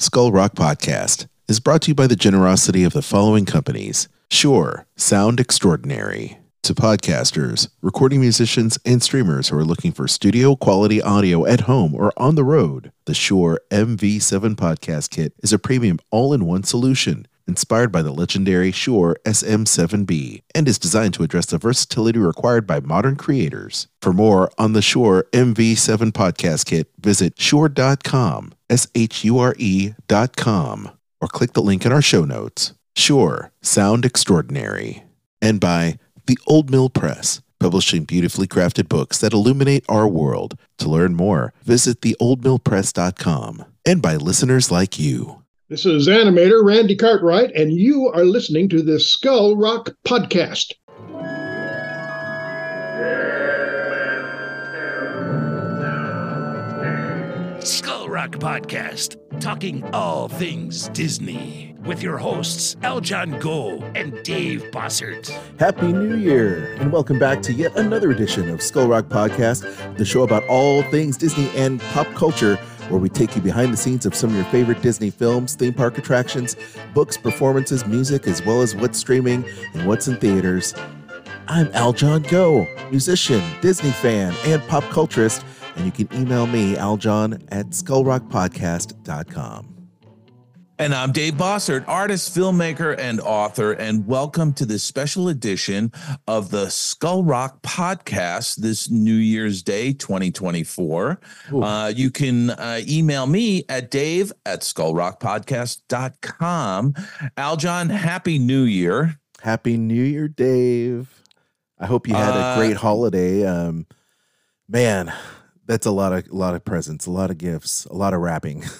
Skull Rock Podcast is brought to you by the generosity of the following companies Shure, Sound Extraordinary. To podcasters, recording musicians, and streamers who are looking for studio quality audio at home or on the road, the Shure MV7 Podcast Kit is a premium all in one solution inspired by the legendary Shure SM7B and is designed to address the versatility required by modern creators. For more on the Shure MV7 Podcast Kit, visit shure.com, S H U R E.com, or click the link in our show notes. Shure, sound extraordinary. And by The Old Mill Press, publishing beautifully crafted books that illuminate our world. To learn more, visit theoldmillpress.com. And by listeners like you. This is animator Randy Cartwright, and you are listening to the Skull Rock Podcast. Skull Rock Podcast, talking all things Disney, with your hosts Aljon Go and Dave Bossert. Happy New Year, and welcome back to yet another edition of Skull Rock Podcast, the show about all things Disney and pop culture, where we take you behind the scenes of some of your favorite Disney films, theme park attractions, books, performances, music, as well as what's streaming and what's in theaters. I'm Aljon Go, musician, Disney fan, and pop culturist, and you can email me, aljon at skullrockpodcast.com. And I'm Dave Bossert, artist, filmmaker, and author, and welcome to this special edition of the Skull Rock podcast this New Year's Day 2024. Uh, you can uh, email me at dave at skullrockpodcast.com. Aljon, Happy New Year. Happy New Year, Dave. I hope you had Uh, a great holiday. Um, man, that's a lot of a lot of presents, a lot of gifts, a lot of wrapping.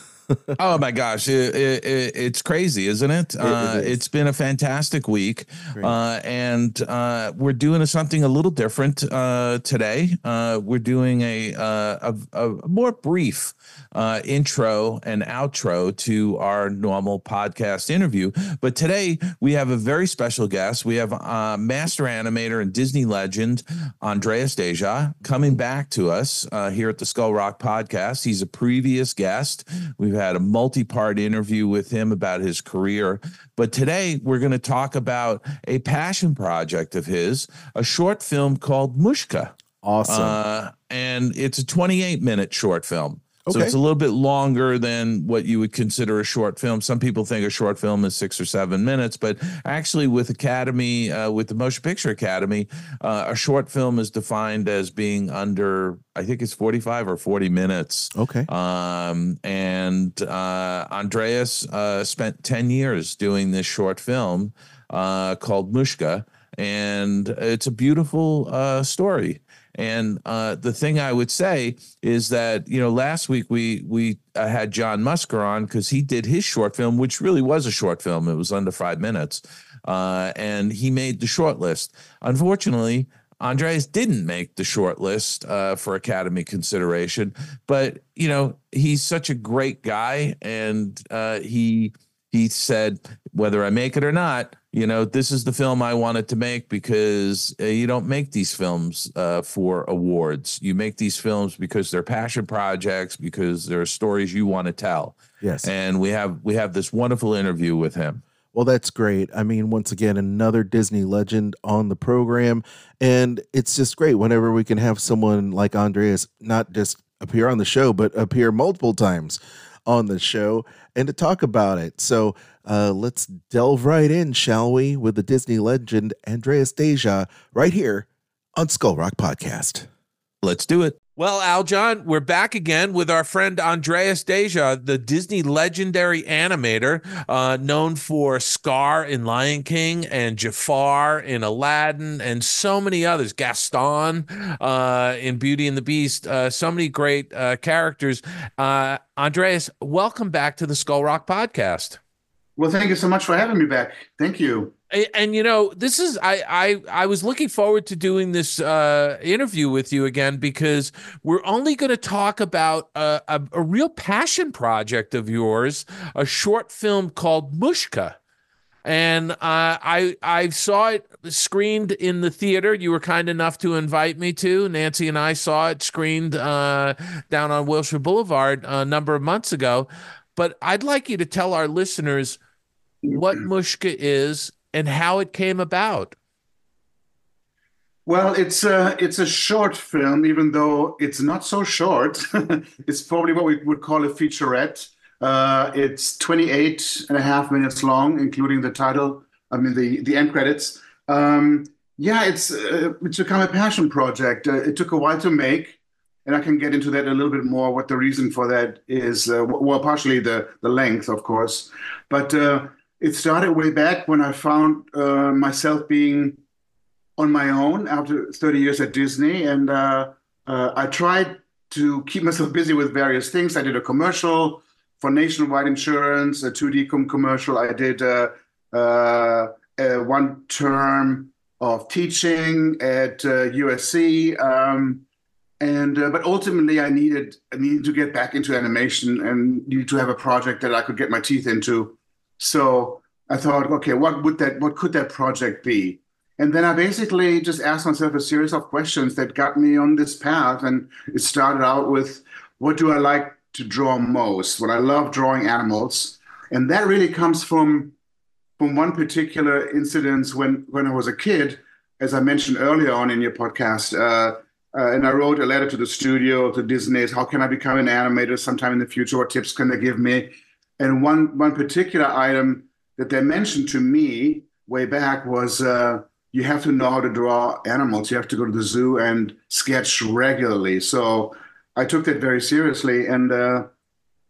Oh my gosh, it, it, it- it's crazy, isn't it? it uh, is. It's been a fantastic week, uh, and uh, we're doing something a little different uh, today. Uh, we're doing a, uh, a a more brief uh, intro and outro to our normal podcast interview, but today we have a very special guest. We have uh, master animator and Disney legend Andreas Deja coming back to us uh, here at the Skull Rock podcast. He's a previous guest. We've had a multi part interview with him about his career. But today we're going to talk about a passion project of his, a short film called Mushka. awesome. Uh, and it's a 28 minute short film. So it's a little bit longer than what you would consider a short film. Some people think a short film is six or seven minutes, but actually, with Academy, uh, with the Motion Picture Academy, uh, a short film is defined as being under, I think it's 45 or 40 minutes. okay. Um, and uh, Andreas uh, spent 10 years doing this short film uh, called Mushka. And it's a beautiful uh, story. And uh, the thing I would say is that you know last week we we uh, had John Musker on because he did his short film, which really was a short film. It was under five minutes, uh, and he made the short list. Unfortunately, Andreas didn't make the short list uh, for Academy consideration, but you know he's such a great guy, and uh, he he said whether I make it or not, you know this is the film I wanted to make because uh, you don't make these films uh, for awards. You make these films because they're passion projects, because there are stories you want to tell. yes. And we have we have this wonderful interview with him. Well, that's great. I mean, once again, another Disney legend on the program. And it's just great whenever we can have someone like Andreas not just appear on the show, but appear multiple times on the show and to talk about it. So uh, let's delve right in, shall we, with the Disney legend Andreas Deja right here on Skull Rock Podcast. Let's do it. Well, Aljon, we're back again with our friend Andreas Deja, the Disney legendary animator, uh, known for Scar in Lion King and Jafar in Aladdin and so many others. Gaston uh, in Beauty and the Beast. Uh, so many great uh, characters. Uh, Andreas, welcome back to the Skull Rock podcast. Well, thank you so much for having me back. Thank you. And, you know, this is I I I was looking forward to doing this uh, interview with you again because we're only going to talk about a, a, a real passion project of yours, a short film called Mushka. And uh, I I saw it screened in the theater. You were kind enough to invite me to. Nancy and I saw it screened uh, down on Wilshire Boulevard a number of months ago. but I'd like you to tell our listeners what Mushka is and how it came about. Well, it's a it's a short film, even though it's not so short. it's probably what we would call a featurette. Uh, it's 28 and a half minutes long, including the title. I mean, the the end credits. Um, yeah, it's uh, it's become a passion project. Uh, it took a while to make, and I can get into that a little bit more. What the reason for that is? Uh, well, partially the the length, of course, but uh, it started way back when I found uh, myself being on my own after 30 years at Disney. And uh, uh, I tried to keep myself busy with various things. I did a commercial for Nationwide Insurance, a 2D commercial. I did uh, uh, one term of teaching at USC. Uh, um, and but ultimately, I needed I needed to get back into animation and needed to have a project that I could get my teeth into. So I thought, okay, what would that what could that project be? And then I basically just asked myself a series of questions that got me on this path. And it started out with what do I like to draw most? Well, I love drawing animals. And that really comes from from one particular incident when when I was a kid, as I mentioned earlier on in your podcast. Uh, uh, and I wrote a letter to the studio, to Disney. How can I become an animator sometime in the future? What tips can they give me? And one one particular item that they mentioned to me way back was uh, you have to know how to draw animals. You have to go to the zoo and sketch regularly. So I took that very seriously, and uh,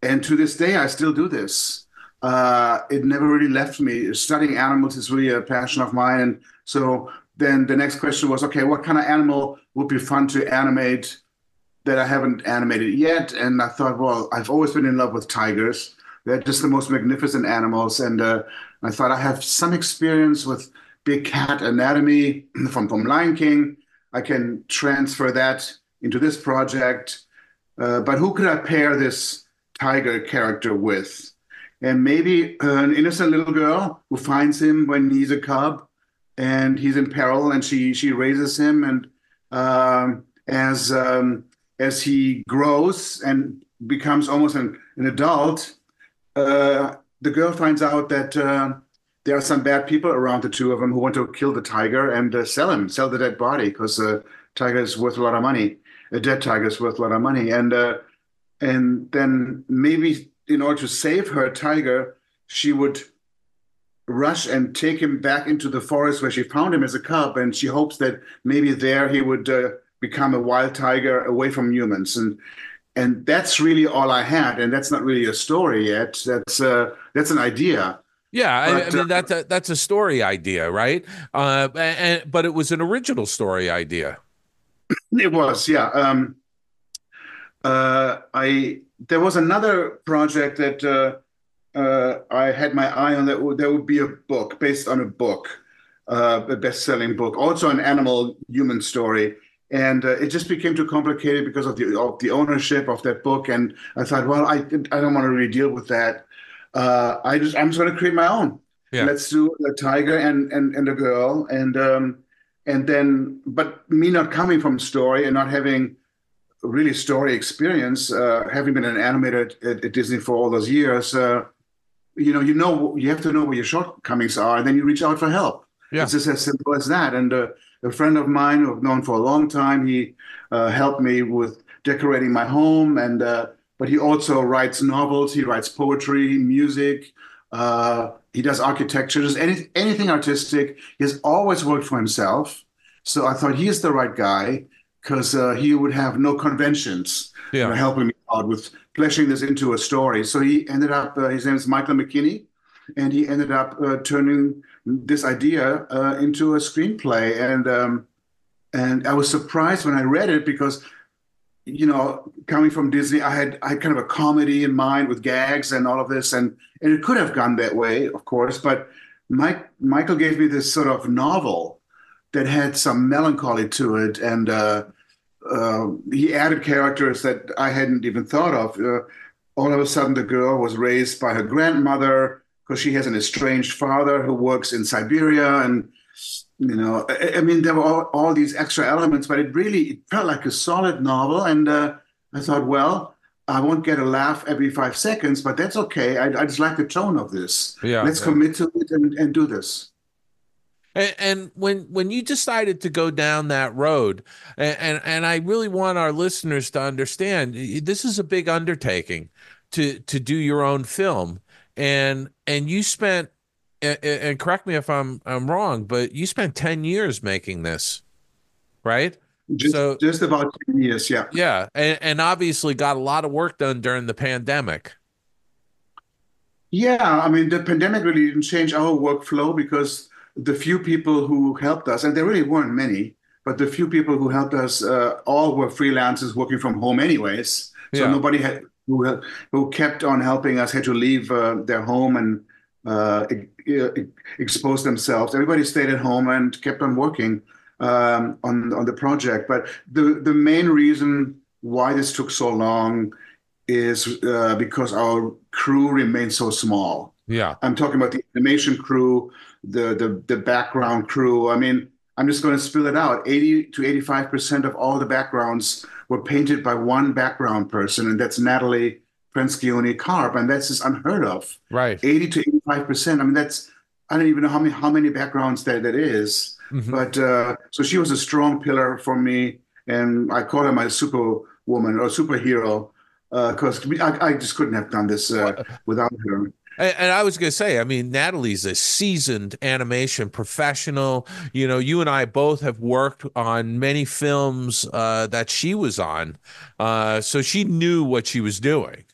and to this day I still do this. Uh, it never really left me. Studying animals is really a passion of mine, and so then the next question was, okay, what kind of animal would be fun to animate that I haven't animated yet? And I thought, well, I've always been in love with tigers. They're just the most magnificent animals, and uh, I thought I have some experience with big cat anatomy from, from Lion King. I can transfer that into this project. Uh, but who could I pair this tiger character with? And maybe an innocent little girl who finds him when he's a cub and he's in peril, and she she raises him, and um, as um, as he grows and becomes almost an, an adult, uh, the girl finds out that uh, there are some bad people around the two of them who want to kill the tiger and uh, sell him, sell the dead body because the tiger is worth a lot of money. A dead tiger is worth a lot of money, and uh, and then maybe in order to save her tiger, she would rush and take him back into the forest where she found him as a cub, and she hopes that maybe there he would uh, become a wild tiger away from humans. And and that's really all I had, and that's not really a story yet. That's uh, that's an idea. Yeah, but, I, mean uh, that's a that's a story idea, right? Uh, and, but it was an original story idea. It was, yeah. Um, uh, I there was another project that uh, uh, I had my eye on. That would, there would be a book based on a book, uh, a best-selling book, also an animal-human story, and uh, it just became too complicated because of the of the ownership of that book. And I thought, well, I I don't want to really deal with that uh, I just I'm just going to create my own. Yeah. Let's do a tiger and and and a girl and um and then but me not coming from story and not having really story experience, uh, having been an animator at, at Disney for all those years, uh, you know, you know, you have to know where your shortcomings are, and then you reach out for help. Yeah. It's just as simple as that. And uh, a friend of mine who I've known for a long time, he uh, helped me with decorating my home and uh, but he also writes novels, he writes poetry, music, uh, he does architecture, just any, anything artistic. He has always worked for himself. So I thought he's the right guy because uh, he would have no conventions yeah. know, helping me out with fleshing this into a story. So he ended up, uh, his name is Michael McKinney, and he ended up uh, turning this idea uh, into a screenplay. And um, and I was surprised when I read it because you know, coming from Disney, I had I had kind of a comedy in mind with gags and all of this, and and it could have gone that way, of course. But Mike Michael gave me this sort of novel that had some melancholy to it, and uh, uh, he added characters that I hadn't even thought of. Uh, all of a sudden, the girl was raised by her grandmother because she has an estranged father who works in Siberia, and you know I, I, mean there were all, all these extra elements but it really it felt like a solid novel and uh, i thought well I won't get a laugh every five seconds, but that's okay. I, I just like the tone of this. Yeah, Let's yeah. commit to it and, and do this. And, and when when you decided to go down that road, and, and and I really want our listeners to understand, this is a big undertaking to to do your own film, and and you spent, and, and correct me if I'm I'm wrong, but you spent ten years making this, right? Just, So- just about 10 years, yeah. Yeah, and, and obviously got a lot of work done during the pandemic. Yeah, I mean, the pandemic really didn't change our workflow because the few people who helped us, and there really weren't many, but the few people who helped us uh, all were freelancers working from home, anyways. So Yeah. nobody had who who kept on helping us had to leave uh, their home and uh, expose themselves. Everybody stayed at home and kept on working um, on on the project. But the the main reason why this took so long is uh, because our crew remained so small. Yeah, I'm talking about the animation crew, the the the background crew. I mean, I'm just going to spill it out. 80 to 85 percent of all the backgrounds were painted by one background person, and that's Natalie Franscioni Karp, and that's just unheard of. right. 80 to 85 percent. I mean, that's I don't even know how many how many backgrounds that that is. Mhm. But uh, so she was a strong pillar for me, and I call her my superwoman or superhero because I, I just couldn't have done this uh, without her. And, and I was going to say, I mean, Natalie's a seasoned animation professional. You know, you and I both have worked on many films uh, that she was on, uh, so she knew what she was doing.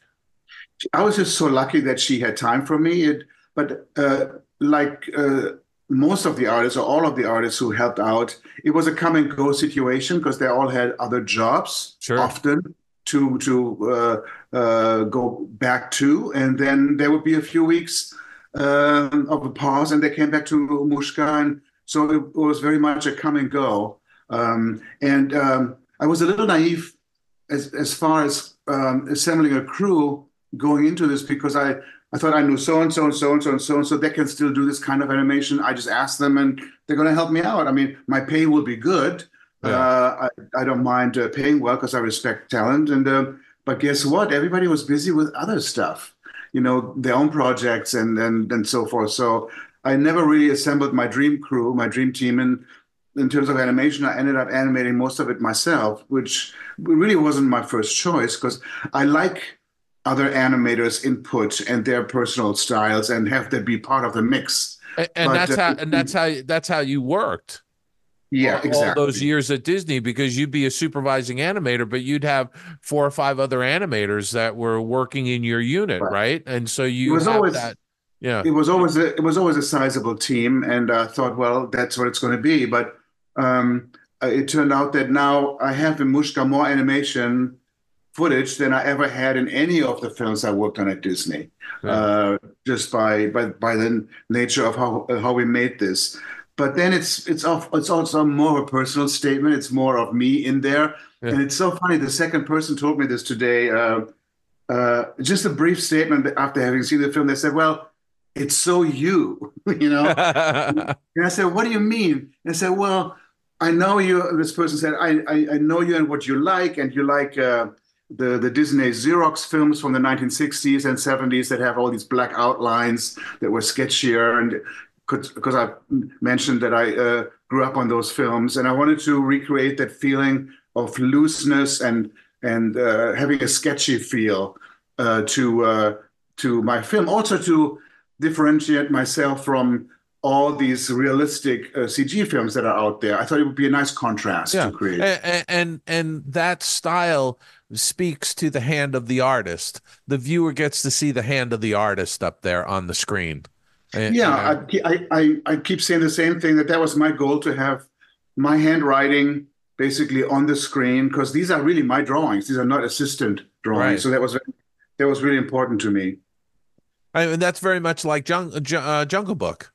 I was just so lucky that she had time for me. It, but uh, like uh, most of the artists or all of the artists who helped out, it was a come and go situation because they all had other jobs Sure. often to to uh, uh, go back to, and then there would be a few weeks um, of a pause, and they came back to Mushka, and so it was very much a come and go. Um, and um, I was a little naive as as far as um, assembling a crew going into this because I I thought I knew so and so and so and so and so and so they can still do this kind of animation. I just asked them and they're going to help me out. I mean, my pay will be good. Yeah. Uh, I I don't mind uh, paying well because I respect talent. And uh, but guess what? Everybody was busy with other stuff, you know, their own projects and and and so forth. So I never really assembled my dream crew, my dream team, and in terms of animation, I ended up animating most of it myself, which really wasn't my first choice because I like other animators' input and their personal styles and have that be part of the mix. And, and But, that's uh, how and that's how that's how you worked. Yeah, all, exactly. all those years at Disney because you'd be a supervising animator, but you'd have four or five other animators that were working in your unit, Right. right? And so you It was always- that. Yeah. it was always a, it was always a sizable team, and I thought, well, that's what it's going to be. But um, uh, it turned out that now I have in Mushka more animation footage than I ever had in any of the films I worked on at Disney, Yeah. uh, just by by by the nature of how how we made this. But then it's it's off, it's also more of a personal statement. It's more of me in there, Yeah. and it's so funny. The second person told me this today. Uh, uh, just a brief statement after having seen the film. They said, "Well, it's so you," you know. And I said, "What do you mean?" And I said, "Well, I know you." This person said, "I I, I know you and what you like, and you like uh, the the Disney Xerox films from the 1960s and 70s that have all these black outlines that were sketchier." And because I mentioned that I uh, grew up on those films, and I wanted to recreate that feeling of looseness and and uh, having a sketchy feel uh, to uh, to my film, also to differentiate myself from all these realistic uh, CG films that are out there. I thought it would be a nice contrast Yeah. to create. and, and and that style speaks to the hand of the artist. The viewer gets to see the hand of the artist up there on the screen. And, you know, yeah, I, I, I, I keep saying the same thing that that was my goal to have my handwriting basically on the screen because these are really my drawings. These are not assistant drawings. Right. So that was that was really important to me. I mean, that's very much like Jung, uh, Jungle Book.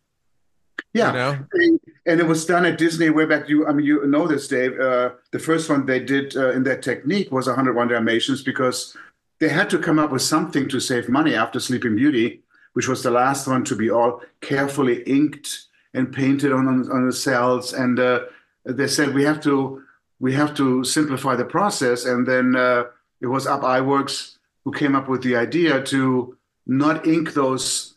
Yeah. You know? And- and it was done at Disney way back. You, I mean, you know this, Dave. Uh, the first one they did uh, in that technique was 101 Dalmatians because they had to come up with something to save money after Sleeping Beauty, which was the last one to be all carefully inked and painted on on the cells. And uh, they said we have to we have to simplify the process. And then uh, it was Ub Iwerks who came up with the idea to not ink those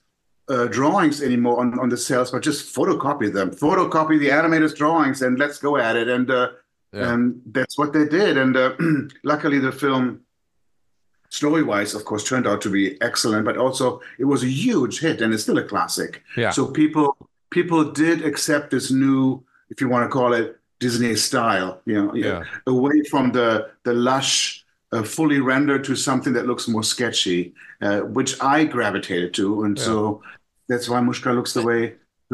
uh, drawings anymore on, on the cells, but just photocopy them, photocopy the animator's drawings, and let's go at it. And uh, Yeah. and that's what they did. And uh, luckily, the film, story-wise, of course, turned out to be excellent. But also, it was a huge hit, and it's still a classic. Yeah. So people people did accept this new, if you want to call it Disney style, you know, Yeah. away from the the lush, uh, fully rendered to something that looks more sketchy, uh, which I gravitated to, and Yeah. so that's why Mushka looks the way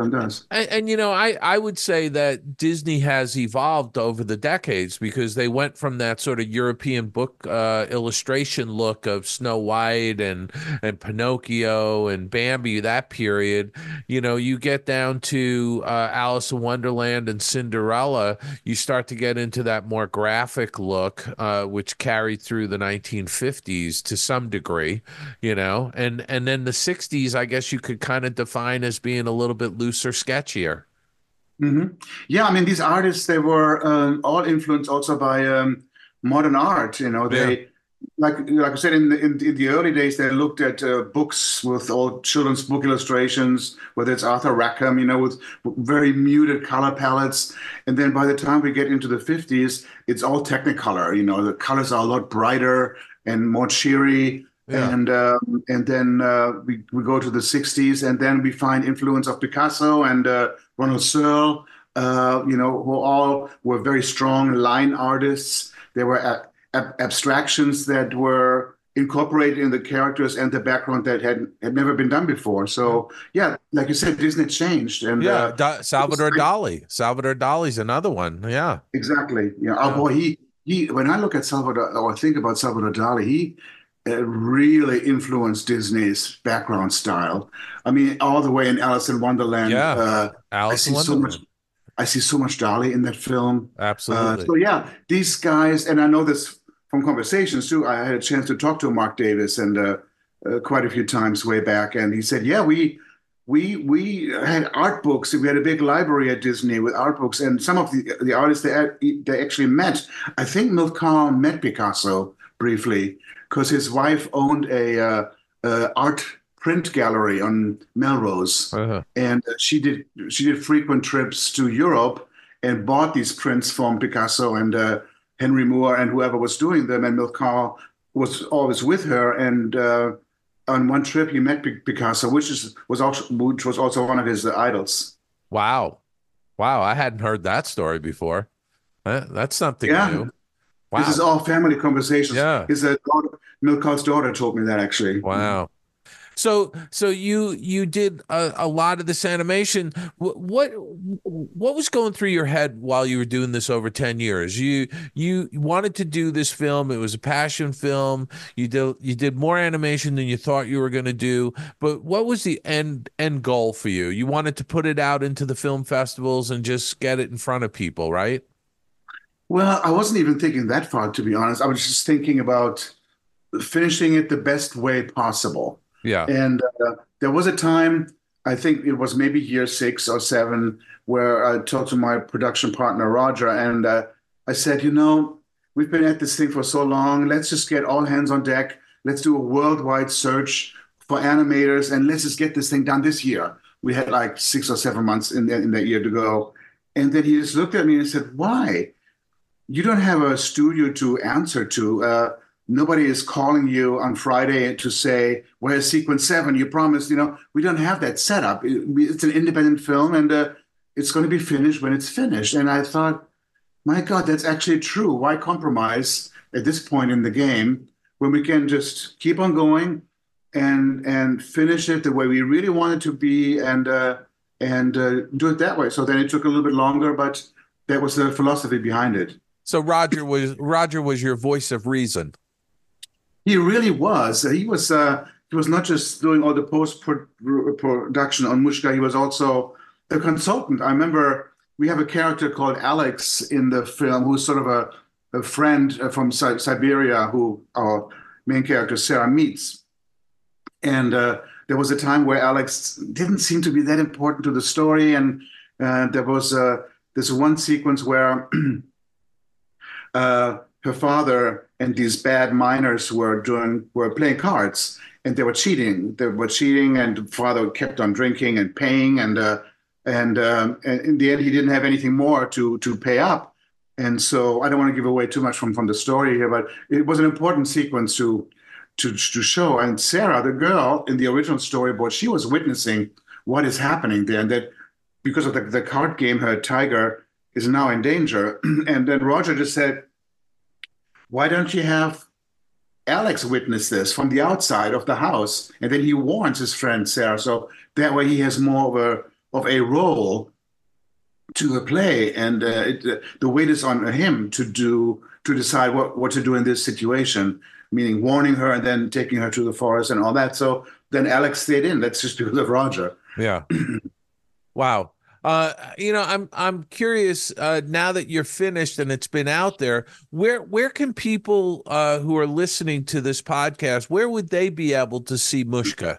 does. And, and you know, I I would say that Disney has evolved over the decades because they went from that sort of European book uh, illustration look of Snow White and and Pinocchio and Bambi that period. You know, you get down to uh, Alice in Wonderland and Cinderella, you start to get into that more graphic look, uh, which carried through the 1950s to some degree. You know, and and then the 60s, I guess you could kind of define as being a little bit looser, sketchier. hmm Yeah, I mean, these artists, they were uh, all influenced also by um, modern art. You know, they, like like I said, in the, in, in the early days, they looked at uh, books with all children's book illustrations, whether it's Arthur Rackham, you know, with very muted color palettes. And then by the time we get into the 50s, it's all Technicolor. You know, the colors are a lot brighter and more cheery. Yeah. And um, and then uh, we we go to the 60s, and then we find influence of Picasso and uh, Ronald Searle, uh, you know, who all were very strong line artists. They were ab- ab- abstractions that were incorporated in the characters and the background that had had never been done before. So yeah, like you said, Disney changed, and Yeah, uh, Da- Salvador Dali. Salvador Dali's another one. Yeah, Exactly. Yeah. Oh boy, he he. When I look at Salvador or think about Salvador Dali, he uh, really influenced Disney's background style. I mean, all the way in Alice in Wonderland. Yeah. Uh, I Alice in see so Wonderland. much. I see so much Dali in that film. Uh, Absolutely. so yeah, these guys, and I know this from conversations too. I had a chance to talk to Marc Davis and uh, uh, quite a few times way back, and he said, "Yeah, we." We we had art books. We had a big library at Disney with art books, and some of the the artists they they actually met. I think Milton met Picasso briefly because his wife owned a uh, uh, art print gallery on Melrose, Uh-huh. and uh, she did she did frequent trips to Europe and bought these prints from Picasso and uh, Henry Moore and whoever was doing them. And Milt Kahl was always with her. And uh, on one trip, he met Pic- Picasso, which is was also which was also one of his uh, idols. Wow, wow! I hadn't heard that story before. That's something Yeah. new. Wow. This is all family conversations. Yeah. His uh, daughter, Milt Kahl's daughter told me that actually. Wow. So so you you did a, a lot of this animation. What, what what was going through your head while you were doing this over 10 years? You you wanted to do this film. It was a passion film. You did you did more animation than you thought you were going to do. But what was the end end goal for you? You wanted to put it out into the film festivals and just get it in front of people, right? Well, I wasn't even thinking that far, to be honest. I was just thinking about finishing it the best way possible. Yeah. And uh, there was a time, I think it was maybe year six or seven, where I talked to my production partner, Roger, and uh, I said, you know, we've been at this thing for so long. Let's just get all hands on deck. Let's do a worldwide search for animators and let's just get this thing done this year. We had like six or seven months in, in that year to go. And then he just looked at me and said, why? You don't have a studio to answer to. Uh, nobody is calling you on Friday to say, "Where's sequence seven? You promised." You know, we don't have that setup. It- it's an independent film, and uh, it's going to be finished when it's finished. And I thought, my God, that's actually true. Why compromise at this point in the game when we can just keep on going and and finish it the way we really want it to be, and uh, and uh, do it that way. So then it took a little bit longer, but that was the philosophy behind it. So Roger was Roger was your voice of reason. He really was. He was. Uh, he was not just doing all the post production on Mushka. He was also a consultant. I remember we have a character called Alex in the film, who's sort of a, a friend uh, from Si- Siberia, who our main character Sarah meets. And uh, there was a time where Alex didn't seem to be that important to the story, and uh, there was uh, this one sequence where uh, her father and these bad miners were doing were playing cards and they were cheating. They were cheating, and father kept on drinking and paying, and uh, and, um, and in the end, he didn't have anything more to to pay up. And so I don't want to give away too much from from the story here, but it was an important sequence to to to show. And Sarah, the girl in the original storyboard, she was witnessing what is happening there, and that because of the, the card game, her tiger is now in danger. and then Roger just said, "Why don't you have Alex witness this from the outside of the house, and then he warns his friend Sarah. So that way, he has more of a of a role to play, and uh, it, uh, the weight is on him to do to decide what what to do in this situation. Meaning warning her and then taking her to the forest and all that. So then Alex stayed in. That's just because of Roger. Yeah. wow. Uh, you know, I'm I'm curious uh, now that you're finished and it's been out there. Where where can people uh, who are listening to this podcast where would they be able to see Mushka?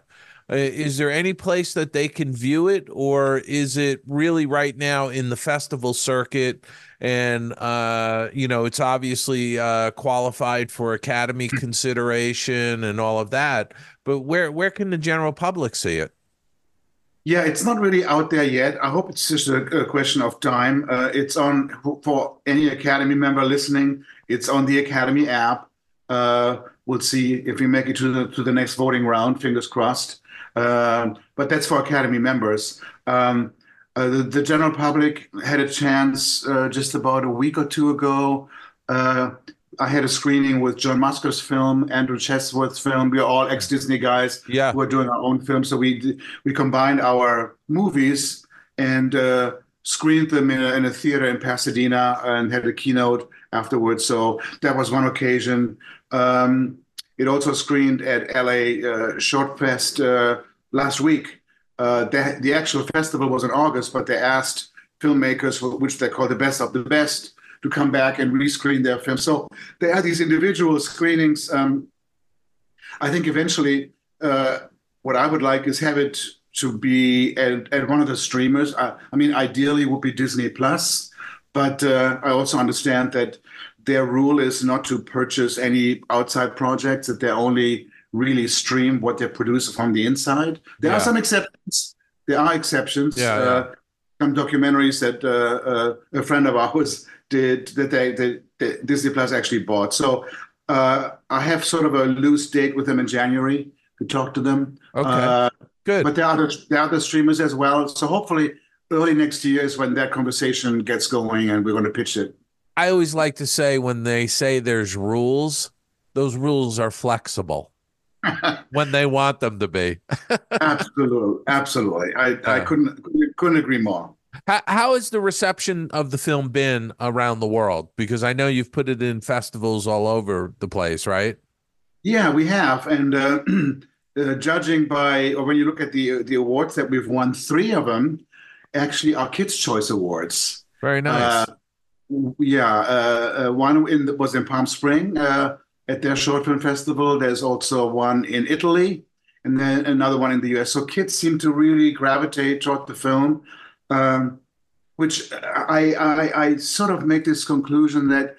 Uh, is there any place that they can view it, or is it really right now in the festival circuit? And uh, you know, it's obviously uh, qualified for Academy consideration and all of that. But where where can the general public see it? Yeah, it's not really out there yet. I hope it's just a, a question of time. Uh, it's on for any Academy member listening. It's on the Academy app. Uh, we'll see if we make it to the to the next voting round. Fingers crossed. Uh, but that's for Academy members. Um, uh, the, the, general public had a chance uh, just about a week or two ago uh, I had a screening with John Musker's film, Andrew Chesworth's film. We are all ex-Disney guys yeah. who are doing our own films. So we we combined our movies and uh, screened them in a, in a, theater in Pasadena and had a keynote afterwards. So that was one occasion. Um, it also screened at LA uh, Short Fest uh, last week. Uh, the, the actual festival was in August, but they asked filmmakers, which they call the best of the best, to come back and rescreen their film. So there are these individual screenings. Um, I think eventually, uh, what I would like is have it to be at, at one of the streamers. I, I mean, ideally, would be Disney Plus, but uh, I also understand that their rule is not to purchase any outside projects; that they only really stream what they produce from the inside. There yeah. are some exceptions. There are exceptions. Yeah, uh, yeah. Some documentaries that uh, uh, a friend of ours did that they, they, they Disney Plus actually bought. So uh, I have sort of a loose date with them in January to talk to them. Okay, uh, good. But there are other there are other streamers as well. So hopefully early next year is when that conversation gets going and we're going to pitch it. I always like to say when they say there's rules, those rules are flexible when they want them to be. absolutely, absolutely. I, I couldn't couldn't agree more. How, how has the reception of the film been around the world? Because I know you've put it in festivals all over the place, right? Yeah, we have, and uh, uh, judging by, or when you look at the the awards that we've won, three of them actually are Kids' Choice Awards. Very nice. Uh, yeah, uh, uh, one in the, was in Palm Spring uh, at their short film festival. There's also one in Italy, and then another one in the U.S. So kids seem to really gravitate toward the film um, which I, I, I sort of make this conclusion that,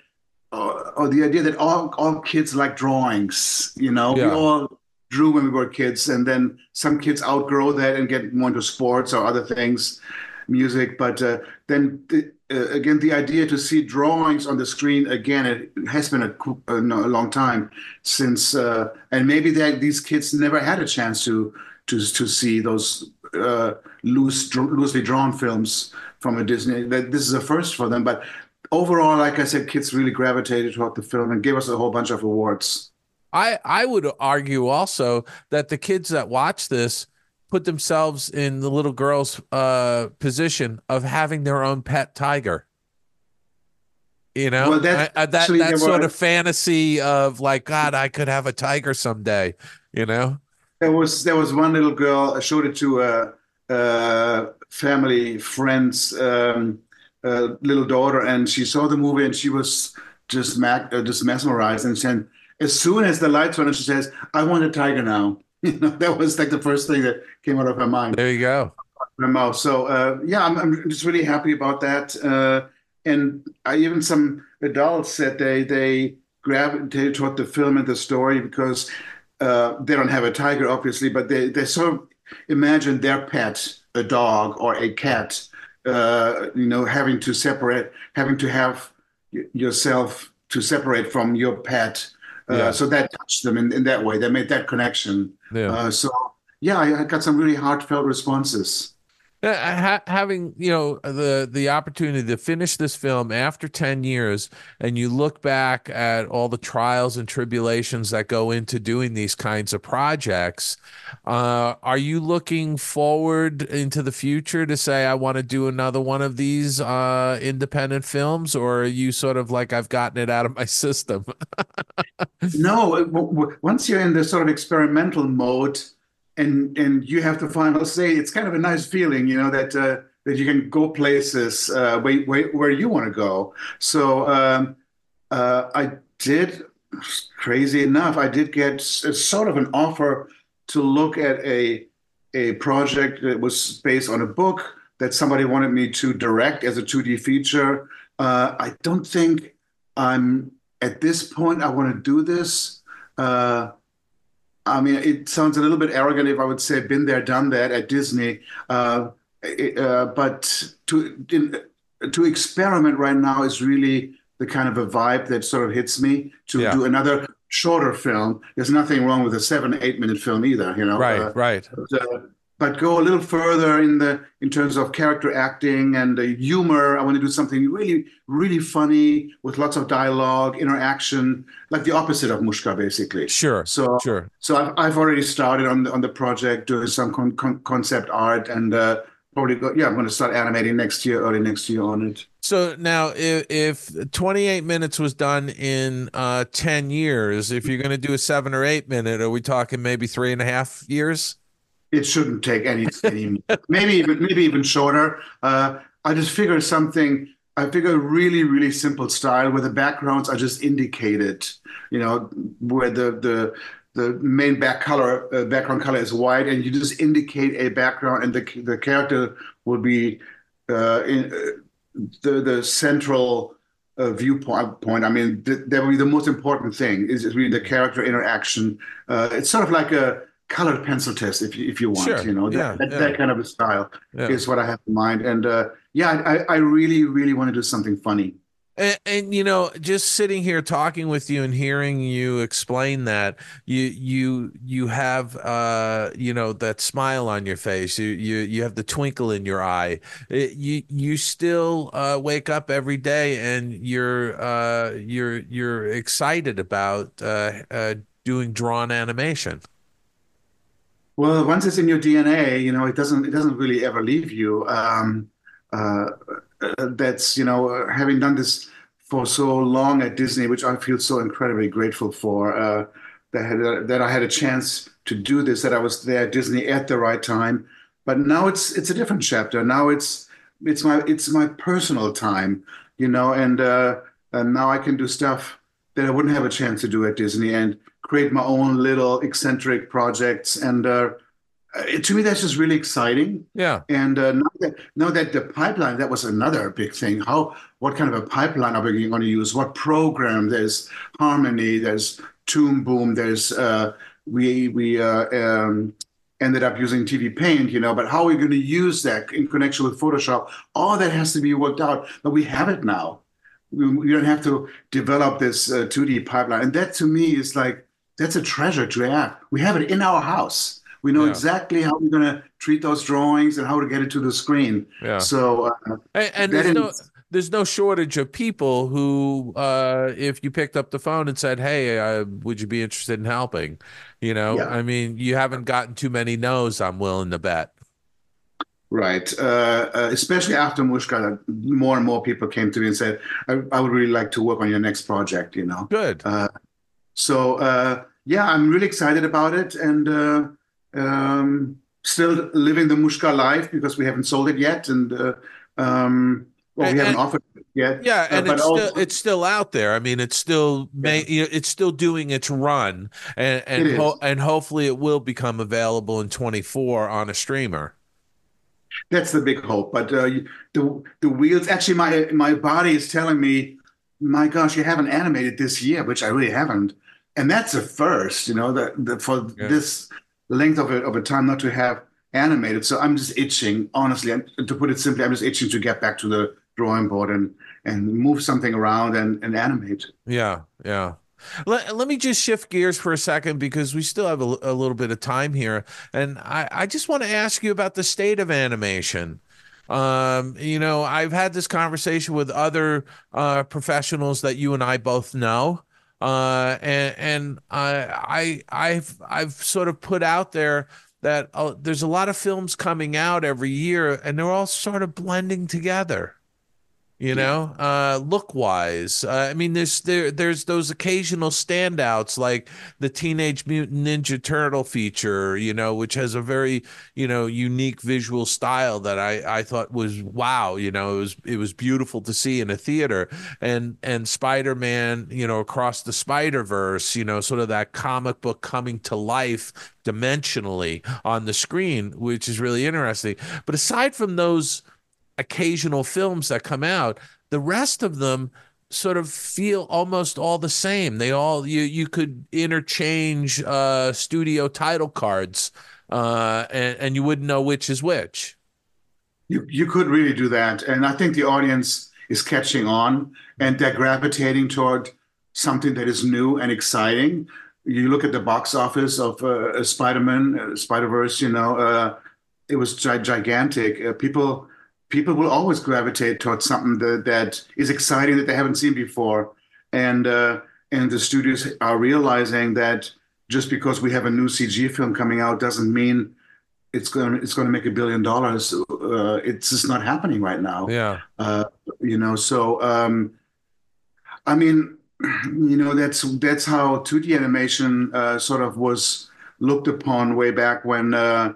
uh, or the idea that all, all kids like drawings, you know, yeah. we all drew when we were kids, and then some kids outgrow that and get more into sports or other things, music. But uh, then the, uh, again, the idea to see drawings on the screen again, it has been a, a, a long time since, uh, and maybe these kids never had a chance to to to see those uh, loose, loosely drawn films from a Disney. That this is a first for them, but overall, like I said, kids really gravitated toward the film and gave us a whole bunch of awards. I I would argue also that the kids that watch this put themselves in the little girl's uh, position of having their own pet tiger. You know, well, that that, that sort were, of fantasy of like, God, I could have a tiger someday. You know, there was there was one little girl. I showed it to a, a family friend's um, uh, little daughter, and she saw the movie and she was just mag- uh, just mesmerized. And she, as soon as the lights went on, she says, "I want a tiger now." You know, that was like the first thing that came out of her mind. There you go. My mouth. So uh, yeah, I'm, I'm, just really happy about that. Uh, and I even some adults said they they gravitate toward the film and the story because uh, they don't have a tiger, obviously, but they they sort of imagine their pet, a dog or a cat, uh, you know, having to separate, having to have yourself to separate from your pet. Uh, Yeah. So that touched them in, in that way. They made that connection. Yeah. Uh, so yeah, I, I got some really heartfelt responses. Uh, ha- having you know the the opportunity to finish this film after 10 years and you look back at all the trials and tribulations that go into doing these kinds of projects uh, are you looking forward into the future to say i want to do another one of these uh, independent films or are you sort of like i've gotten it out of my system? No, w- w- once you're in the sort of experimental mode, and and you have the final say, it's kind of a nice feeling, you know, that uh, that you can go places uh, where, where where you want to go. So um, uh, I did, crazy enough, I did get s- sort of an offer to look at a a project that was based on a book that somebody wanted me to direct as a 2D feature. Uh, I don't think I'm at this point, I want to do this. Uh, I mean, it sounds a little bit arrogant if I would say been there, done that at Disney. Uh, uh, but to in, to experiment right now is really the kind of a vibe that sort of hits me. To Yeah. do another shorter film, there's nothing wrong with a seven, eight minute film either. You know, right Uh, right but, uh, but go a little further in the in terms of character acting and uh, humor. I want to do something really, really funny with lots of dialogue, interaction, like the opposite of Mushka, basically. sure So, sure so I've, I've already started on the, on the project, doing some con- con- concept art, and uh, probably go, yeah, I'm going to start animating next year, early next year on it. So now, if, if 28 minutes was done in uh, 10 years, if you're going to do a seven or eight minute, are we talking maybe three and a half years? It shouldn't take any, any maybe even maybe even shorter. Uh, I just figure something. I figure a really really simple style where the backgrounds are just indicated. You know, where the the the main back color uh, background color is white, and you just indicate a background, and the the character will be uh, in uh, the the central. Uh, viewpoint point. I mean, th- that would be the most important thing. Is really the character interaction. Uh, it's sort of like a colored pencil test, if you, if you want. Sure. You know, that, Yeah, that, yeah. that kind of a style Yeah. is what I have in mind. And uh, yeah, I, I really, really want to do something funny. And, and you know, just sitting here talking with you and hearing you explain that, you you you have uh you know that smile on your face. You you you have the twinkle in your eye. It- you you still uh, wake up every day and you're uh you're you're excited about uh, uh doing drawn animation. Well, once it's in your DNA, you know, it doesn't it doesn't really ever leave you. Um, uh, uh, that's you know, uh, having done this for so long at Disney, which I feel so incredibly grateful for. Uh, that had, that I had a chance to do this, that I was there at Disney at the right time. But now it's it's a different chapter. Now it's it's my it's my personal time, you know, and uh, and now I can do stuff that I wouldn't have a chance to do at Disney and create my own little eccentric projects. And uh, to me, that's just really exciting. Yeah. And uh, now, that, now that the pipeline, that was another big thing. How, what kind of a pipeline are we going to use? What program? There's Harmony, there's Toon Boom, there's, uh, we, we uh, um, ended up using TV Paint, you know, but how are we going to use that in connection with Photoshop? All that has to be worked out, but we have it now. We, we don't have to develop this uh, 2D pipeline. And that to me is like, that's a treasure to have. We have it in our house. We know Yeah. exactly how we're going to treat those drawings and how to get it to the screen. Yeah. So, uh, And, and there's no there's no shortage of people who, uh, if you picked up the phone and said, "Hey, uh, would you be interested in helping?" You know, Yeah. I mean, you haven't gotten too many no's. I'm willing to bet. right. Uh, uh, especially after Mushka, more and more people came to me and said, I, I would really like to work on your next project, you know. Good. Uh, so, uh, yeah, I'm really excited about it and uh, um, still living the Mushka life because we haven't sold it yet. And, uh, um, well, And- we haven't and- offered it yet. yeah, and but it's also- still it's still out there. I mean, it's still may you know, it's still doing its run, and and ho- and hopefully it will become available in 24 on a streamer. That's the big hope. But uh, the the wheels. Actually, my my body is telling me my gosh, you haven't animated this year, which I really haven't. And that's a first, you know, that, that for Yeah. this length of a, of a time not to have animated. So I'm just itching, honestly, and to put it simply, I'm just itching to get back to the drawing board and and move something around and, and animate. Yeah, yeah. Let, let me just shift gears for a second because we still have a, a little bit of time here. And I, I just want to ask you about the state of animation. Um, you know, I've had this conversation with other uh, professionals that you and I both know. Uh, and and I, I I've I've sort of put out there that uh, there's a lot of films coming out every year, and they're all sort of blending together you know uh look wise uh, i mean there's there there's those occasional standouts like the teenage mutant ninja turtle feature you know which has a very you know unique visual style that i i thought was wow you know it was it was beautiful to see in a theater. And and spider-man you know across the spider-verse you know sort of that comic book coming to life dimensionally on the screen which is really interesting. But aside from those occasional films that come out, the rest of them sort of feel almost all the same. They all you you could interchange uh, studio title cards, uh, and and you wouldn't know which is which. You you could really do that, and I think the audience is catching on, and they're gravitating toward something that is new and exciting. You look at the box office of uh, Spider-Man, uh, Spider-Verse. You know, uh, it was gi- gigantic. Uh, people people will always gravitate towards something that, that is exciting that they haven't seen before, and uh, and the studios are realizing that just because we have a new CG film coming out doesn't mean it's going to, it's going to make a billion dollars. Uh, it's just not happening right now. Yeah, Uh, you know, so um, I mean, you know, that's that's how 2D animation uh, sort of was looked upon way back when uh,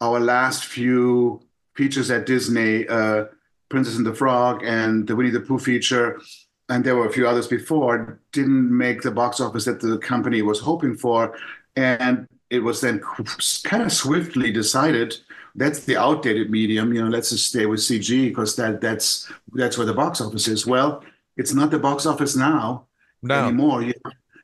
our last few features at Disney, uh, Princess and the Frog and the Winnie the Pooh feature, and there were a few others before, didn't make the box office that the company was hoping for, and it was then kind of swiftly decided that's the outdated medium. You know, let's just stay with CG because that that's that's where the box office is. Well, it's not the box office now no, anymore. You,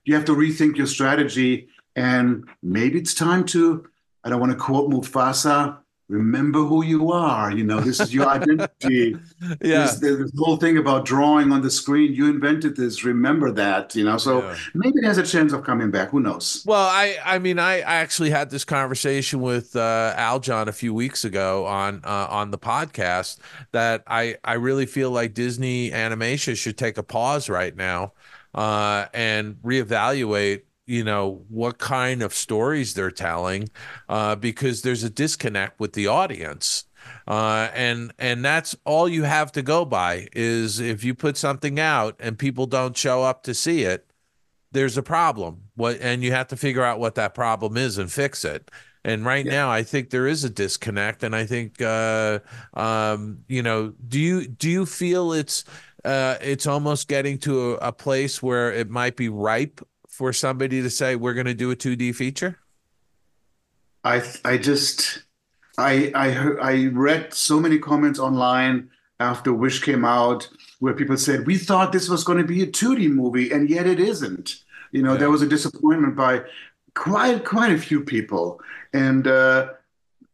you have to rethink your strategy, and maybe it's time to. I don't want to quote Mufasa. Remember who you are. You know, this is your identity. yeah, This, this whole thing about drawing on the screen, you invented this. Remember that. You know, so Yeah. maybe it has a chance of coming back. Who knows? Well, I I mean I, I actually had this conversation with uh, Aljon a few weeks ago on uh, on the podcast that I I really feel like Disney Animation should take a pause right now uh, and reevaluate you know what kind of stories they're telling uh, because there's a disconnect with the audience. Uh, and and that's all you have to go by is if you put something out and people don't show up to see it, there's a problem what and you have to figure out what that problem is and fix it and right Yeah. now i think there is a disconnect and i think uh um you know do you do you feel it's uh it's almost getting to a, a place where it might be ripe for somebody to say we're going to do a 2d feature I I just I I heard, I read so many comments online after Wish came out where people said we thought this was going to be a 2D movie and yet it isn't. You know, Yeah. there was a disappointment by quite quite a few people, and uh,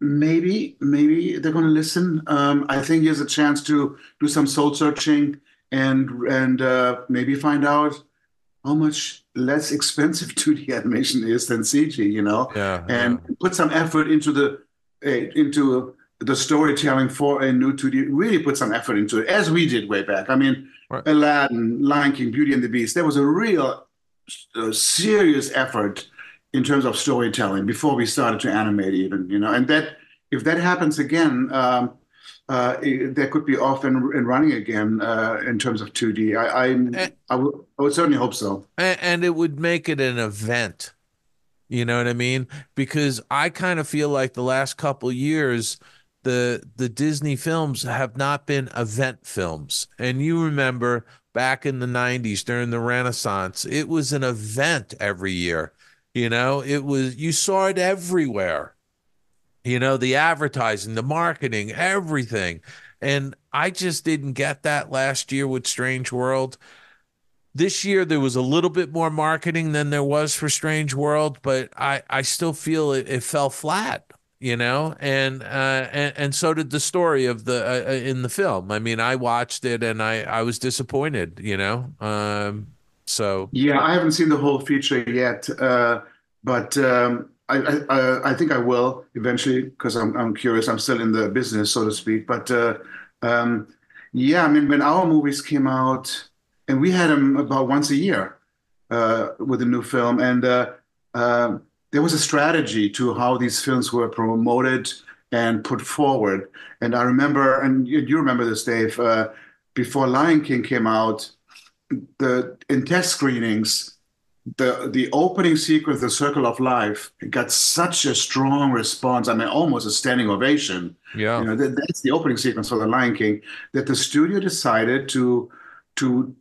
maybe maybe they're going to listen. Um, I think here's a chance to do some soul searching and and uh, maybe find out how much less expensive 2D animation is than CG. You know yeah and put some effort into the uh, into the storytelling for a new 2D. Really put some effort into it, as we did way back. I mean, Right. Aladdin, Lion King, Beauty and the Beast. There was a real uh, serious effort in terms of storytelling before we started to animate, even you know. And that if that happens again. Um, uh, that could be off and, and running again uh, in terms of 2D. I, Eh. I, I, would, certainly hope so. and, and it would make it an event you know what i mean because i kind of feel like the last couple years the the disney films have not been event films and you remember back in the 90s during the renaissance it was an event every year you know it was you saw it everywhere you know the advertising the marketing everything. And i just didn't get that last year with strange world. This year there was a little bit more marketing than there was for Strange World, but I I still feel it, it fell flat you know? And uh and, and so did the story of the uh, uh, in the film. I mean i watched it and i i was disappointed you know? Um so yeah i haven't seen the whole feature yet uh but um I, I, I think I will eventually because I'm, I'm curious. I'm still in the business, so to speak. But uh, um, yeah, I mean, when our movies came out, and we had them about once a year uh, with a new film, and uh, uh there was a strategy to how these films were promoted and put forward. And I remember, and you, you remember this, Dave, uh, before Lion King came out, the in test screenings, the the opening sequence, The Circle of Life, got such a strong response. I mean, almost a standing ovation. Yeah, you know, that, that's the opening sequence for The Lion King. That the studio decided to to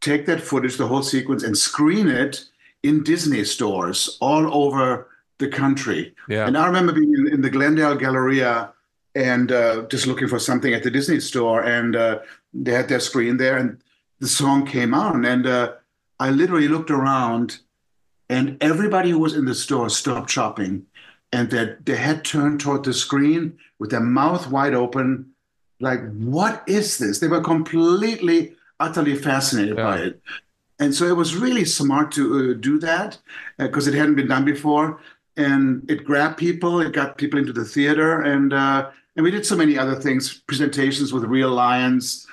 take that footage, the whole sequence, and screen it in Disney stores all over the country. Yeah. And I remember being in, in the Glendale Galleria and uh, just looking for something at the Disney store, and uh, they had their screen there, and the song came on, and uh, I literally looked around, and everybody who was in the store stopped shopping, and their their head turned toward the screen with their mouth wide open, like, "What is this?" They were completely, utterly fascinated yeah. by it. And so it was really smart to uh, do that because uh, it hadn't been done before. And it grabbed people, it got people into the theater. And, uh, and we did so many other things, presentations with real lions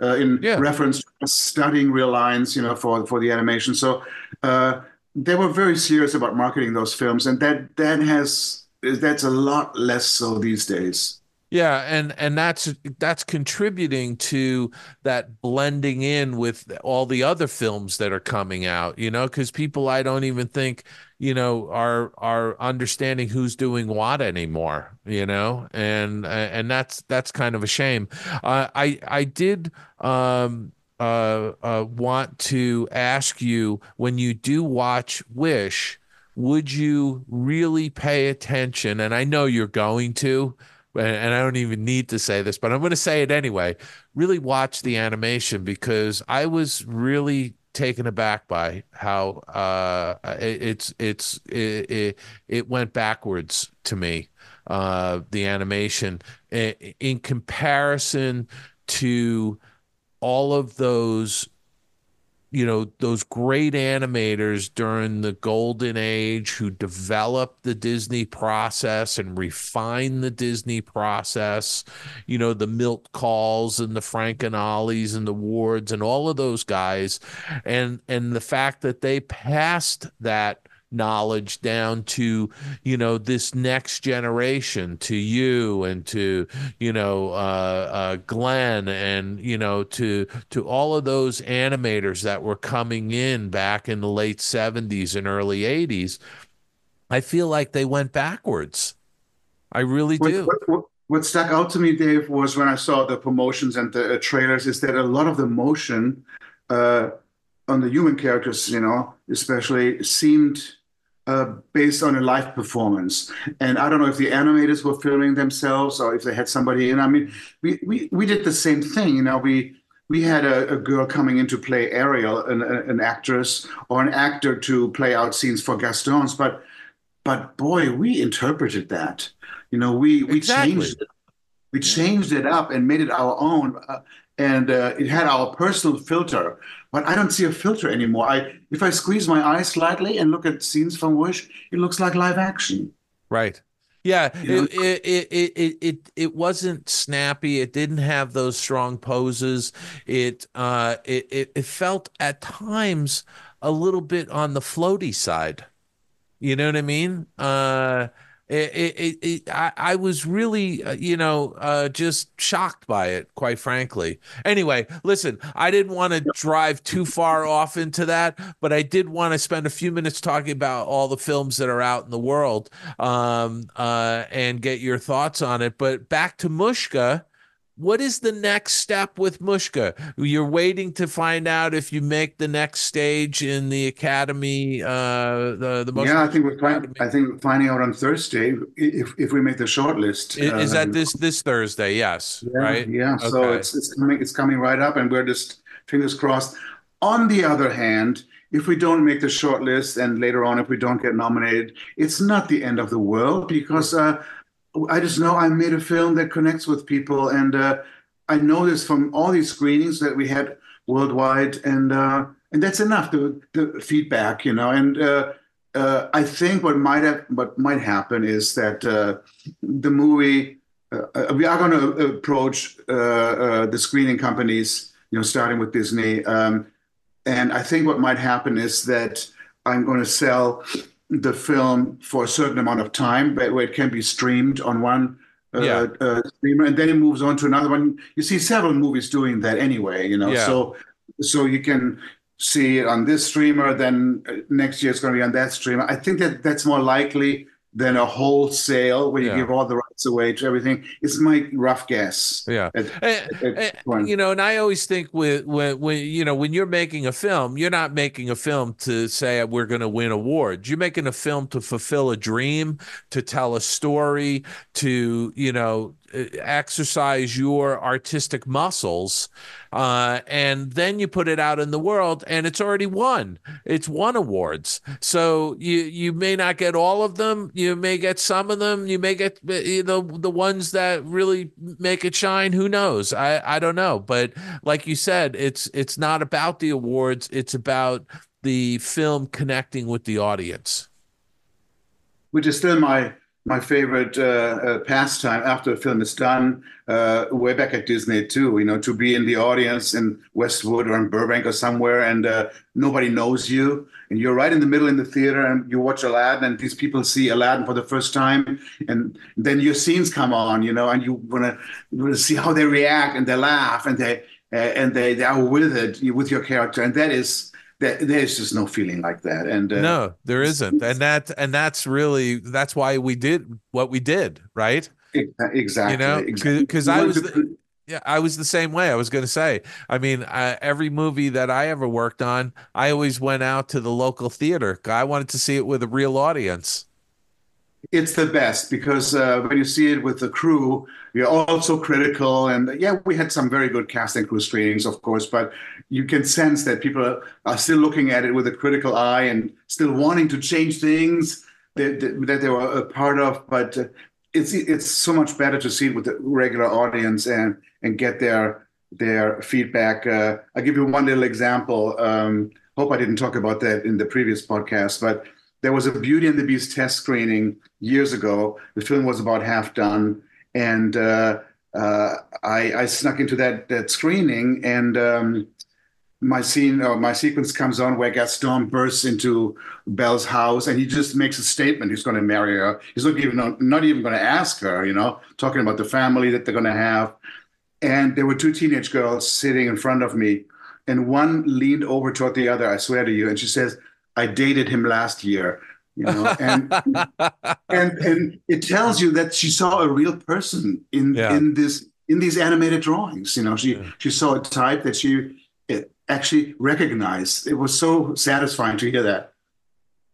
uh, in yeah. reference to studying real lines, you know, for, for the animation. So uh, they were very serious about marketing those films. And that, that has, that's a lot less so these days. Yeah, and and that's that's contributing to that blending in with all the other films that are coming out, you know, because people I don't even think, you know, are are understanding who's doing what anymore, you know, and and that's that's kind of a shame. Uh, I I did um uh, uh want to ask you when you do watch Wish, would you really pay attention? And I know you're going to and I don't even need to say this, but I'm going to say it anyway. Really watch the animation because I was really taken aback by how uh, it, it's it's it, it, it went backwards to me. Uh, the animation in comparison to all of those you know those great animators during the golden age who developed the disney process and refined the disney process you know the milt kahls and the Frank and Ollies and the wards and all of those guys. And and the fact that they passed that knowledge down to you know this next generation to you and to you know uh, uh, Glenn and you know to to all of those animators that were coming in back in the late 70s and early 80s I feel like they went backwards. I really do. what, what, what stuck out to me Dave was when I saw the promotions and the uh, trailers is that a lot of the motion uh, on the human characters you know especially seemed uh, based on a live performance. And I don't know if the animators were filming themselves or if they had somebody in. I mean, we we, we did the same thing. You know, we we had a, a girl coming in to play Ariel, an, an actress, or an actor to play out scenes for Gaston's. But but boy, we interpreted that. You know, we we exactly. changed it. We changed it up and made it our own. Uh, and uh, it had our personal filter. But I don't see a filter anymore. I if I squeeze my eyes slightly and look at scenes from Wish, it looks like live action. Right. Yeah, it, it, it, it it it wasn't snappy. It didn't have those strong poses. It uh it, it, it felt at times a little bit on the floaty side. You know what I mean? Uh it, it, it, I, I was really, uh, you know, uh, just shocked by it, quite frankly. Anyway, listen, I didn't want to drive too far off into that, but I did want to spend a few minutes talking about all the films that are out in the world um, uh, and get your thoughts on it. But back to Mushka what is the next step with Mushka? You're waiting to find out if you make the next stage in the academy. Uh, the the yeah, I think we're I think finding out on Thursday if if we make the short list. Is, is that this this Thursday? Yes, yeah, right. Yeah. Okay. So it's it's coming it's coming right up, and we're just fingers crossed. On the other hand, if we don't make the short list and later on if we don't get nominated, it's not the end of the world because uh, I just know I made a film that connects with people, and uh, I know this from all these screenings that we had worldwide, and uh, and that's enough. The, the feedback, you know, and uh, uh, I think what might have what might happen is that uh, the movie we are going to approach the screening companies, you know, starting with Disney. Um, and I think what might happen is that I'm going to sell the film for a certain amount of time but where it can be streamed on one uh, yeah. uh, streamer and then it moves on to another one. You see several movies doing that anyway, you know. Yeah. So so you can see it on this streamer, then uh, next year it's going to be on that streamer. I think that that's more likely than a wholesale where you yeah. give all the rights away to everything. It's my rough guess. Yeah, at, and, at eh, and, eh, you know, and I always think with when when you know when you're making a film, you're not making a film to say we're going to win awards. You're making a film to fulfill a dream, to tell a story, to you know exercise your artistic muscles uh, and then you put it out in the world and it's already won it's won awards so you you may not get all of them you may get some of them you may get you know the ones that really make it shine who knows? I i don't know. But like you said it's it's not about the awards. It's about the film connecting with the audience. Which is still my my favorite uh, uh, pastime after a film is done, uh, way back at Disney too. You know, to be in the audience in Westwood or in Burbank or somewhere, and uh, nobody knows you, and you're right in the middle in the theater, and you watch Aladdin, and these people see Aladdin for the first time, and then your scenes come on, you know, and you want to see how they react, and they laugh, and they uh, and they, they are with it with your character, and that is there's just no feeling like that and uh, no there isn't and that and that's really that's why we did what we did right? Exactly you know because exactly. i was the, yeah i was the same way i was going to say. I mean uh, every movie that i ever worked on i always went out to the local theater. I wanted to see it with a real audience it's the best because uh, when you see it with the crew, you're also critical. And yeah, we had some very good cast and crew screenings, of course, but you can sense that people are still looking at it with a critical eye and still wanting to change things that, that they were a part of. But uh, it's it's so much better to see it with the regular audience and and get their their feedback. Uh, I'll give you one little example. Um, hope I didn't talk about that in the previous podcast, but there was a Beauty and the Beast test screening years ago. The film was about half done, and uh, uh, I, I, snuck into that that screening, and um, my scene or my sequence comes on where Gaston bursts into Belle's house, and he just makes a statement. He's going to marry her. He's not even not even going to ask her. You know, talking about the family that they're going to have. And there were two teenage girls sitting in front of me, and one leaned over toward the other. I swear to you, and she says I dated him last year, you know, and and and it tells you that she saw a real person in yeah. in this in these animated drawings. You know, she yeah. she saw a type that she actually recognized. It was so satisfying to hear that.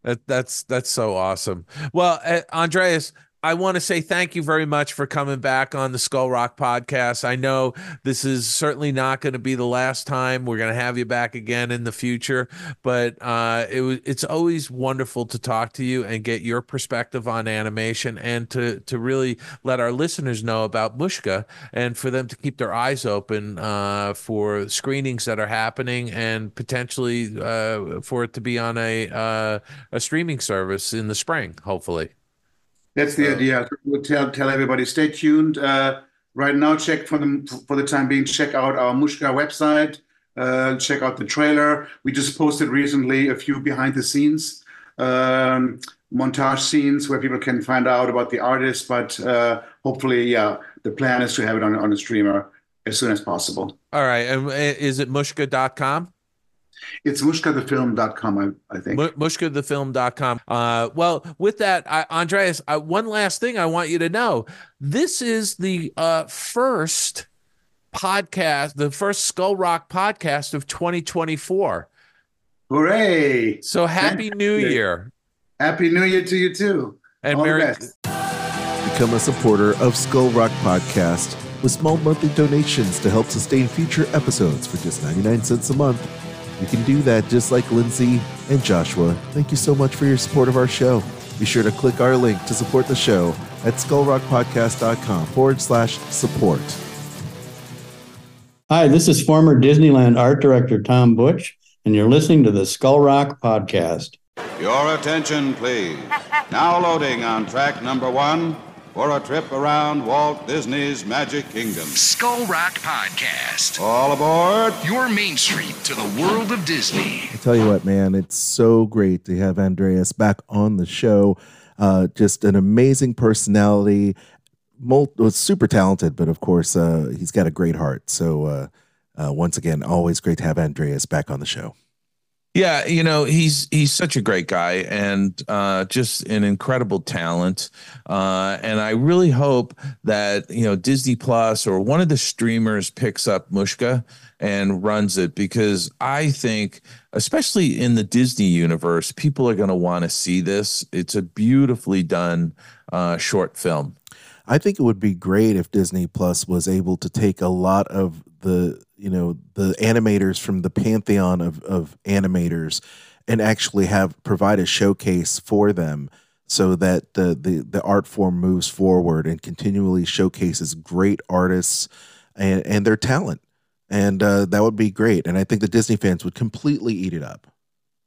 That, that's that's so awesome. Well, uh, Andreas, I want to say thank you very much for coming back on the Skull Rock podcast. I know this is certainly not going to be the last time. We're going to have you back again in the future, but uh, it was it's always wonderful to talk to you and get your perspective on animation and to to really let our listeners know about Mushka and for them to keep their eyes open uh, for screenings that are happening and potentially uh, for it to be on a uh, a streaming service in the spring, hopefully. That's the idea. We'll tell tell everybody stay tuned. Uh, right now, check for the for the time being. Check out our Mushka website. Uh, check out the trailer. We just posted recently a few behind the scenes um, montage scenes where people can find out about the artist. But uh, hopefully, yeah, the plan is to have it on on a streamer as soon as possible. All right. And uh, is it mushka.com? It's mushkathefilm.com, I, I think. M- mushkathefilm.com. Uh, well, with that, I, Andreas, I, one last thing I want you to know. This is the uh, first podcast, the first Skull Rock podcast of 2024. Hooray! So happy Fantastic. New Year. Happy New Year to you too. And All Merry- Become a supporter of Skull Rock Podcast with small monthly donations to help sustain future episodes for just 99 cents a month You can do that just like Lindsay and Joshua. Thank you so much for your support of our show. Be sure to click our link to support the show at skullrockpodcast.com forward slash support. Hi, this is former Disneyland art director Tom Butch, and you're listening to the Skull Rock Podcast. Your attention, please. Now loading on track number one for a trip around Walt Disney's Magic Kingdom. Skull Rock Podcast. All aboard. Your main street to the world of Disney. I tell you what, man, it's so great to have Andreas back on the show. Uh, just an amazing personality, mul- well, super talented, but of course, uh, he's got a great heart. So, uh, uh, once again, always great to have Andreas back on the show. Yeah, you know he's he's such a great guy and uh, just an incredible talent, uh, and I really hope that you know Disney Plus or one of the streamers picks up Mushka and runs it because I think, especially in the Disney universe, people are going to want to see this. It's a beautifully done uh, short film. I think it would be great if Disney Plus was able to take a lot of the you know the animators from the pantheon of of animators and actually have provide a showcase for them so that the the the art form moves forward and continually showcases great artists and and their talent and uh, that would be great and I think the Disney fans would completely eat it up.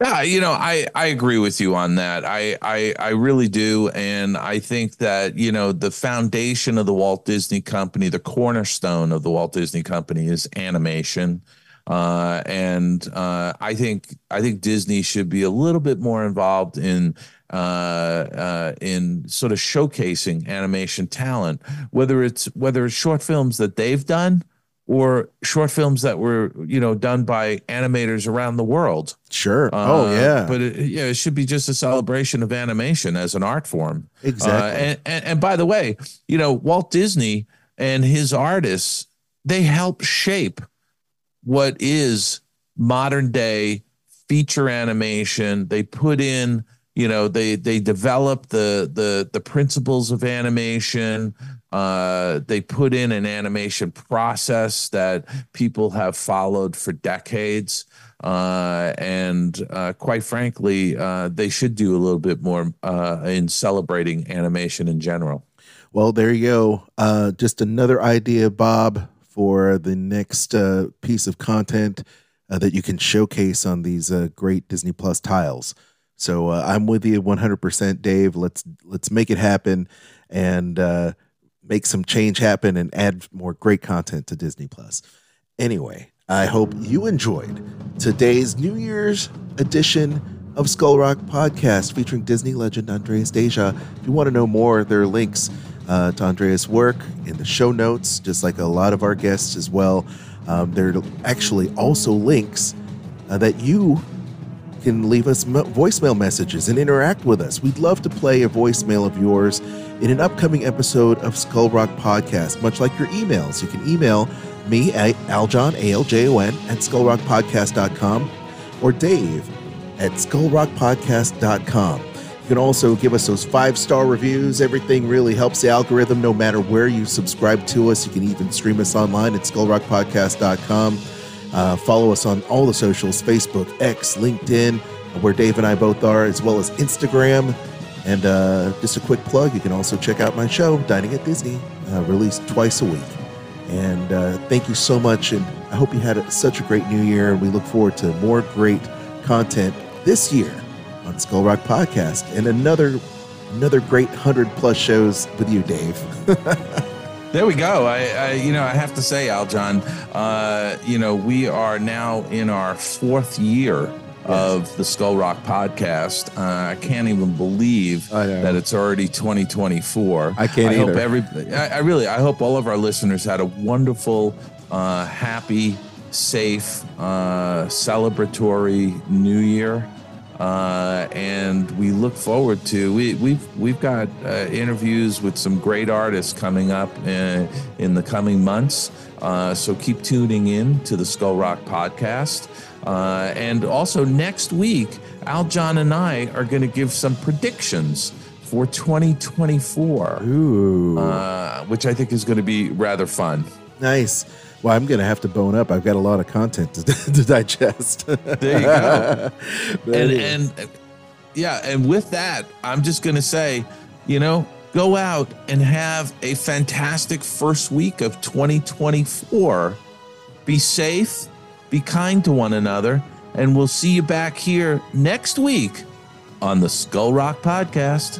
Yeah, you know, I I agree with you on that. I I I really do, and I think that you know the foundation of the Walt Disney Company, the cornerstone of the Walt Disney Company, is animation. Uh, and uh, I think I think Disney should be a little bit more involved in uh, uh, in sort of showcasing animation talent, whether it's whether it's short films that they've done or short films that were you know done by animators around the world. Sure. oh Uh, yeah. But it, yeah, it should be just a celebration of animation as an art form. Exactly. Uh, and, and and by the way, you know Walt Disney and his artists they help shape what is modern day feature animation. They put in you know they they develop the the the principles of animation uh, they put in an animation process that people have followed for decades. Uh, and uh, quite frankly, uh, they should do a little bit more uh, in celebrating animation in general. Well, there you go. Uh, just another idea, Bob, for the next uh, piece of content that you can showcase on these great Disney Plus tiles. So I'm with you 100%, Dave. Let's let's make it happen and uh, make some change happen and add more great content to Disney Plus. Anyway, I hope you enjoyed today's New Year's edition of Skull Rock Podcast featuring Disney legend Andreas Deja. If you want to know more, there are links uh, to Andreas' work in the show notes, just like a lot of our guests as well. Um, there are actually also links uh, that you can leave us voicemail messages and interact with us. We'd love to play a voicemail of yours in an upcoming episode of Skull Rock Podcast, much like your emails. You can email me at aljon, A-L-J-O-N, at skullrockpodcast.com or Dave at skullrockpodcast.com. You can also give us those five-star reviews. Everything really helps the algorithm no matter where you subscribe to us. You can even stream us online at skullrockpodcast.com. Uh, follow us on all the socials Facebook, X, LinkedIn, where Dave and I both are, as well as Instagram. And uh, just a quick plug you can also check out my show, Dining at Disney, uh, released twice a week. And uh, thank you so much. And I hope you had such a great new year. And we look forward to more great content this year on Skull Rock Podcast and another another great 100 plus shows with you, Dave. There we go. I, I, you know, I have to say, Aljon, uh, you know, we are now in our fourth year of the Skull Rock podcast. Uh, I can't even believe that it's already 2024. I can't I hope either. every, I, I really, I hope all of our listeners had a wonderful, uh, happy, safe, uh, celebratory New Year. Uh, and we look forward to we, we've we've got uh, interviews with some great artists coming up in, in the coming months. Uh, so keep tuning in to the Skull Rock podcast. Uh, and also next week, Aljon and I are going to give some predictions for 2024, Ooh. uh, which I think is going to be rather fun. Nice. Well, I'm going to have to bone up. I've got a lot of content to, to digest. There you go. And and yeah, and with that, I'm just gonna say, you know, go out and have a fantastic first week of 2024. Be safe, be kind to one another, and we'll see you back here next week on the Skull Rock Podcast.